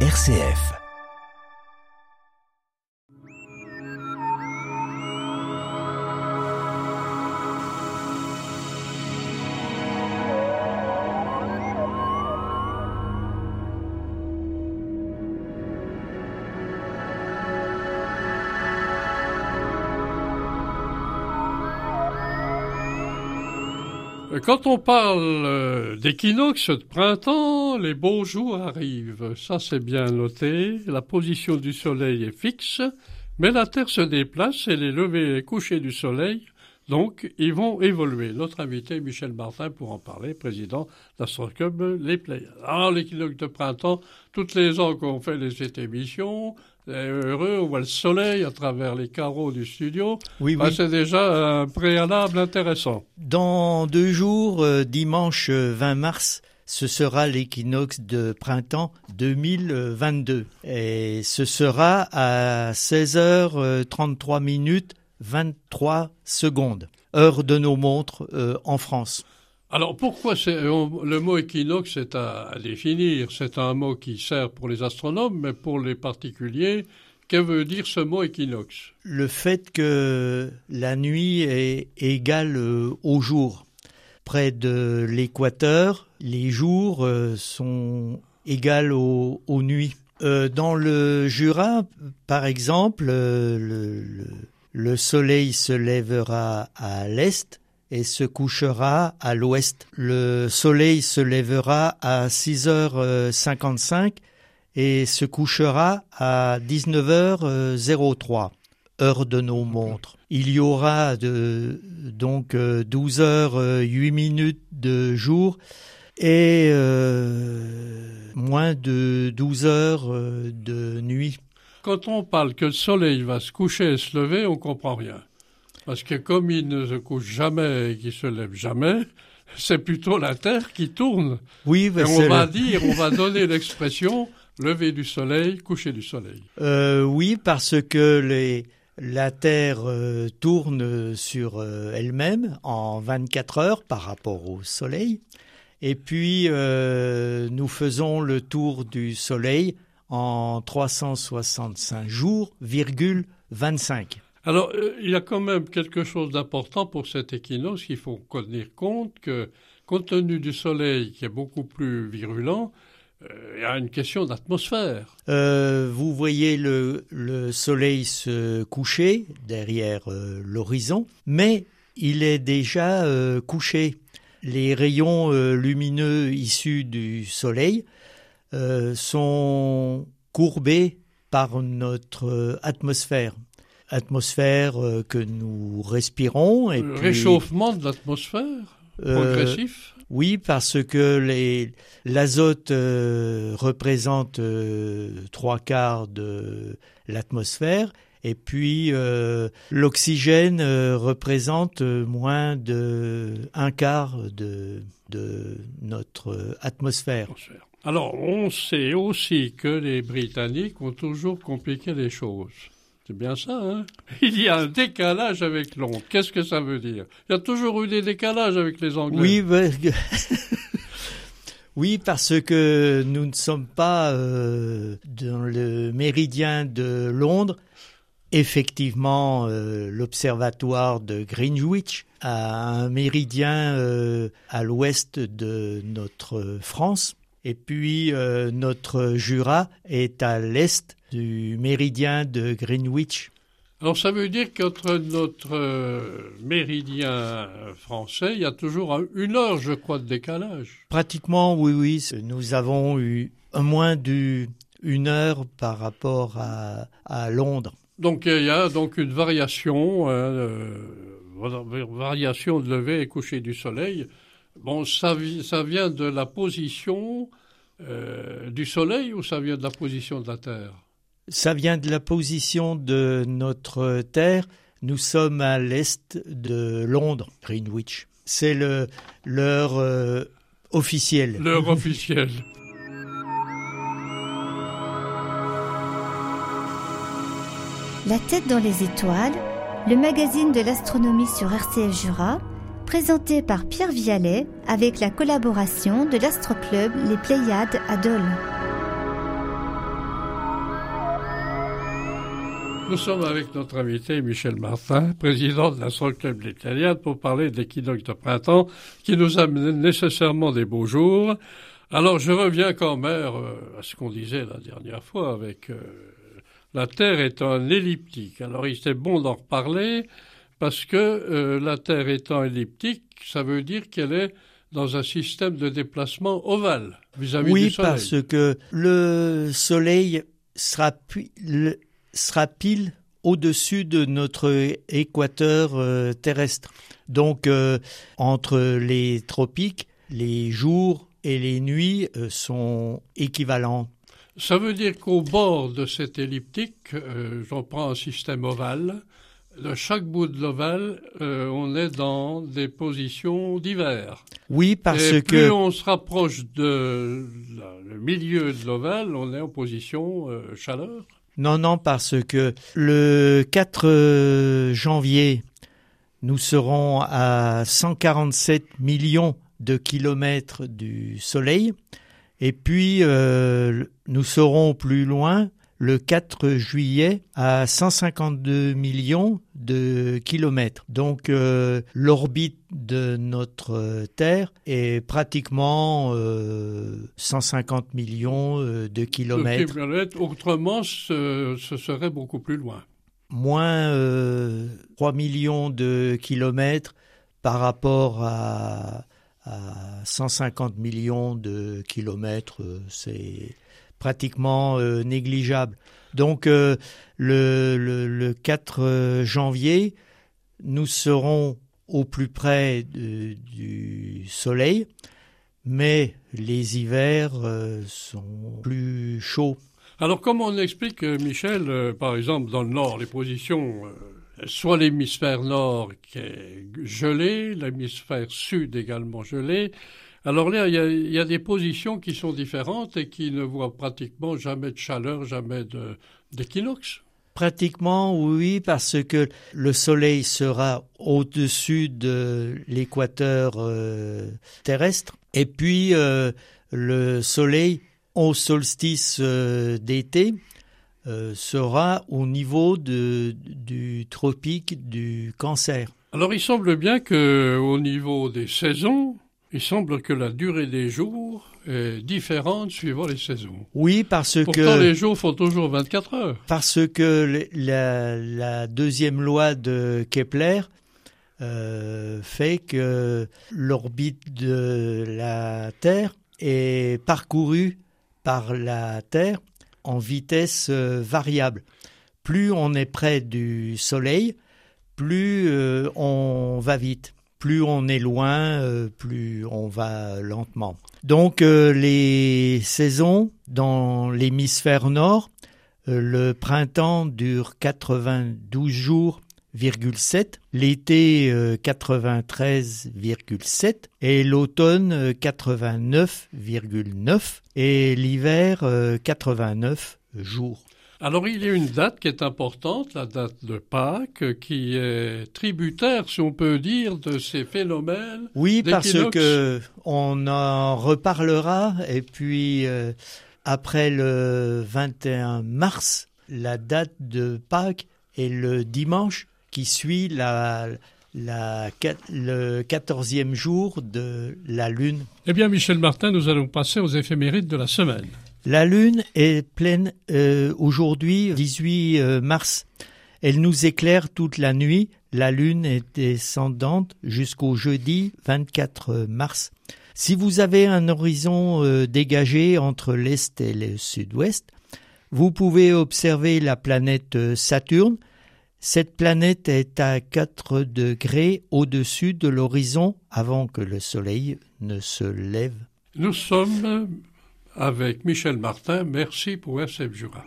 RCF. Quand on parle euh, d'équinoxe de printemps, les beaux jours arrivent. Ça, c'est bien noté. La position du soleil est fixe, mais la Terre se déplace et les levées et couchers du soleil, donc, ils vont évoluer. Notre invité, Michel Martin, pour en parler, président d'Astroclub Les Pléiades. Alors, l'équinoxe de printemps, toutes les ans qu'on fait cette émission, heureux, on voit le soleil à travers les carreaux du studio. Oui, bah, oui. C'est déjà un préalable intéressant. Dans deux jours, euh, dimanche 20 mars, ce sera l'équinoxe de printemps 2022. Et ce sera à 16h33 minutes 23 secondes, heure de nos montres euh, en France. Alors pourquoi le mot équinoxe c'est à, définir C'est un mot qui sert pour les astronomes, mais pour les particuliers, que veut dire ce mot équinoxe? Le fait que la nuit est égale euh, au jour. Près de l'équateur, les jours euh, sont égaux aux, nuits. Euh, dans le Jura, par exemple, le, le soleil se lèvera à l'est et se couchera à l'ouest. Le soleil se lèvera à 6h55 et se couchera à 19h03, heure de nos montres. Il y aura de, donc 12 h 8 minutes de jour et euh, moins de 12 heures euh, de nuit. Quand on parle que le soleil va se coucher et se lever, on comprend rien. Parce que comme il ne se couche jamais et qu'il se lève jamais, c'est plutôt la Terre qui tourne. Oui, et on va dire, on va donner l'expression lever du soleil, coucher du soleil. Euh, oui, parce que les, la Terre euh, tourne sur euh, elle-même en 24 heures par rapport au Soleil. Et puis, nous faisons le tour du Soleil en 365 jours, virgule 25. Alors, euh, il y a quand même quelque chose d'important pour cet équinoxe qu'il faut tenir compte que, compte tenu du Soleil qui est beaucoup plus virulent, euh, il y a une question d'atmosphère. Euh, vous voyez le, Soleil se coucher derrière l'horizon, mais il est déjà couché. Les rayons lumineux issus du Soleil sont courbés par notre atmosphère atmosphère euh, que nous respirons. Et réchauffement de l'atmosphère euh, progressif Oui, parce que l'azote euh, représente trois quarts de l'atmosphère et puis l'oxygène représente moins de un quart de, de notre atmosphère. Alors on sait aussi que les Britanniques ont toujours compliqué les choses. C'est bien ça, hein? Il y a un décalage avec Londres. Qu'est-ce que ça veut dire? Il y a toujours eu des décalages avec les Anglais. Oui, parce que nous ne sommes pas euh, dans le méridien de Londres. Effectivement, euh, l'observatoire de Greenwich a un méridien euh, à l'ouest de notre France. Et puis notre Jura est à l'est du méridien de Greenwich. Alors ça veut dire qu'entre notre euh, méridien français, il y a toujours une heure, je crois, de décalage. Pratiquement, oui, oui. Nous avons eu moins d'une heure par rapport à, Londres. Donc il y a donc une variation, hein, euh, variation de lever et coucher du soleil. Bon, ça, ça vient de la position euh, du soleil ou ça vient de la position de la Terre? Ça vient de la position de notre Terre. Nous sommes à l'est de Londres, Greenwich. C'est l'heure euh, officielle. L'heure officielle. La tête dans les étoiles, le magazine de l'astronomie sur RCF Jura, présenté par Pierre Vialet avec la collaboration de l'astroclub Les Pléiades à Dole. Nous sommes avec notre invité Michel Martin, président de l'astroclub Club Pléiades, pour parler d'équinoxe de printemps qui nous amène nécessairement des beaux jours. Alors je reviens quand même euh, à ce qu'on disait la dernière fois avec euh, la Terre est un elliptique. Alors il était bon d'en reparler parce que euh, la Terre étant elliptique, ça veut dire qu'elle est dans un système de déplacement ovale vis-à-vis oui, du Soleil. Oui, parce que le Soleil sera, sera pile au-dessus de notre équateur euh, terrestre. Donc, euh, entre les tropiques, les jours et les nuits sont équivalents. Ça veut dire qu'au bord de cette elliptique, j'en prends un système ovale, de chaque bout de l'ovale, on est dans des positions diverses. Oui, parce et que plus on se rapproche de le milieu de l'ovale, on est en position chaleur. Non, non, parce que le 4 euh, janvier, nous serons à 147 millions de kilomètres du Soleil, et puis euh, nous serons plus loin le 4 juillet à 152 millions de kilomètres. Donc euh, l'orbite de notre Terre est pratiquement 150 euh, millions euh, de kilomètres. Autrement, ce, serait beaucoup plus loin. Moins 3 millions de kilomètres par rapport à, à 150 millions de kilomètres. C'est pratiquement euh, négligeable. Donc euh, le, le, 4 euh, janvier, nous serons au plus près du soleil, mais les hivers sont plus chauds. Alors comment on explique, Michel, par exemple dans le nord, les positions, soit l'hémisphère nord qui est gelé, l'hémisphère sud également gelé, alors là, il y, a, des positions qui sont différentes et qui ne voient pratiquement jamais de chaleur, jamais d'équinoxe. Pratiquement oui, parce que le Soleil sera au-dessus de l'équateur euh, terrestre, et puis euh, le Soleil au solstice euh, d'été sera au niveau du tropique du Cancer. Alors il semble bien que au niveau des saisons, il semble que la durée des jours est différente suivant les saisons. Oui, parce Pourtant, que... les jours font toujours 24 heures. Parce que la, deuxième loi de Kepler euh, fait que l'orbite de la Terre est parcourue par la Terre en vitesse euh, variable. Plus on est près du Soleil, plus euh, on va vite plus on est loin, euh, plus on va lentement. Donc euh, les saisons dans l'hémisphère nord, euh, le printemps dure 92 jours, l'été 93,7 et l'automne 89,9 et l'hiver 89 jours. Alors il y a une date qui est importante, la date de Pâques, qui est tributaire, si on peut dire, de ces phénomènes. Oui, parce que on en reparlera. Et puis euh, après le 21 mars, la date de Pâques est le dimanche qui suit la, la, le quatorzième jour de la lune. Eh bien, Michel Martin, nous allons passer aux éphémérides de la semaine. La Lune est pleine euh, aujourd'hui, 18 euh, mars. Elle nous éclaire toute la nuit. La Lune est descendante jusqu'au jeudi 24 mars. Si vous avez un horizon euh, dégagé entre l'Est et le Sud-Ouest, vous pouvez observer la planète Saturne. Cette planète est à 4 degrés au-dessus de l'horizon avant que le Soleil ne se lève. Nous sommes avec Michel Martin. Merci pour SF Jura.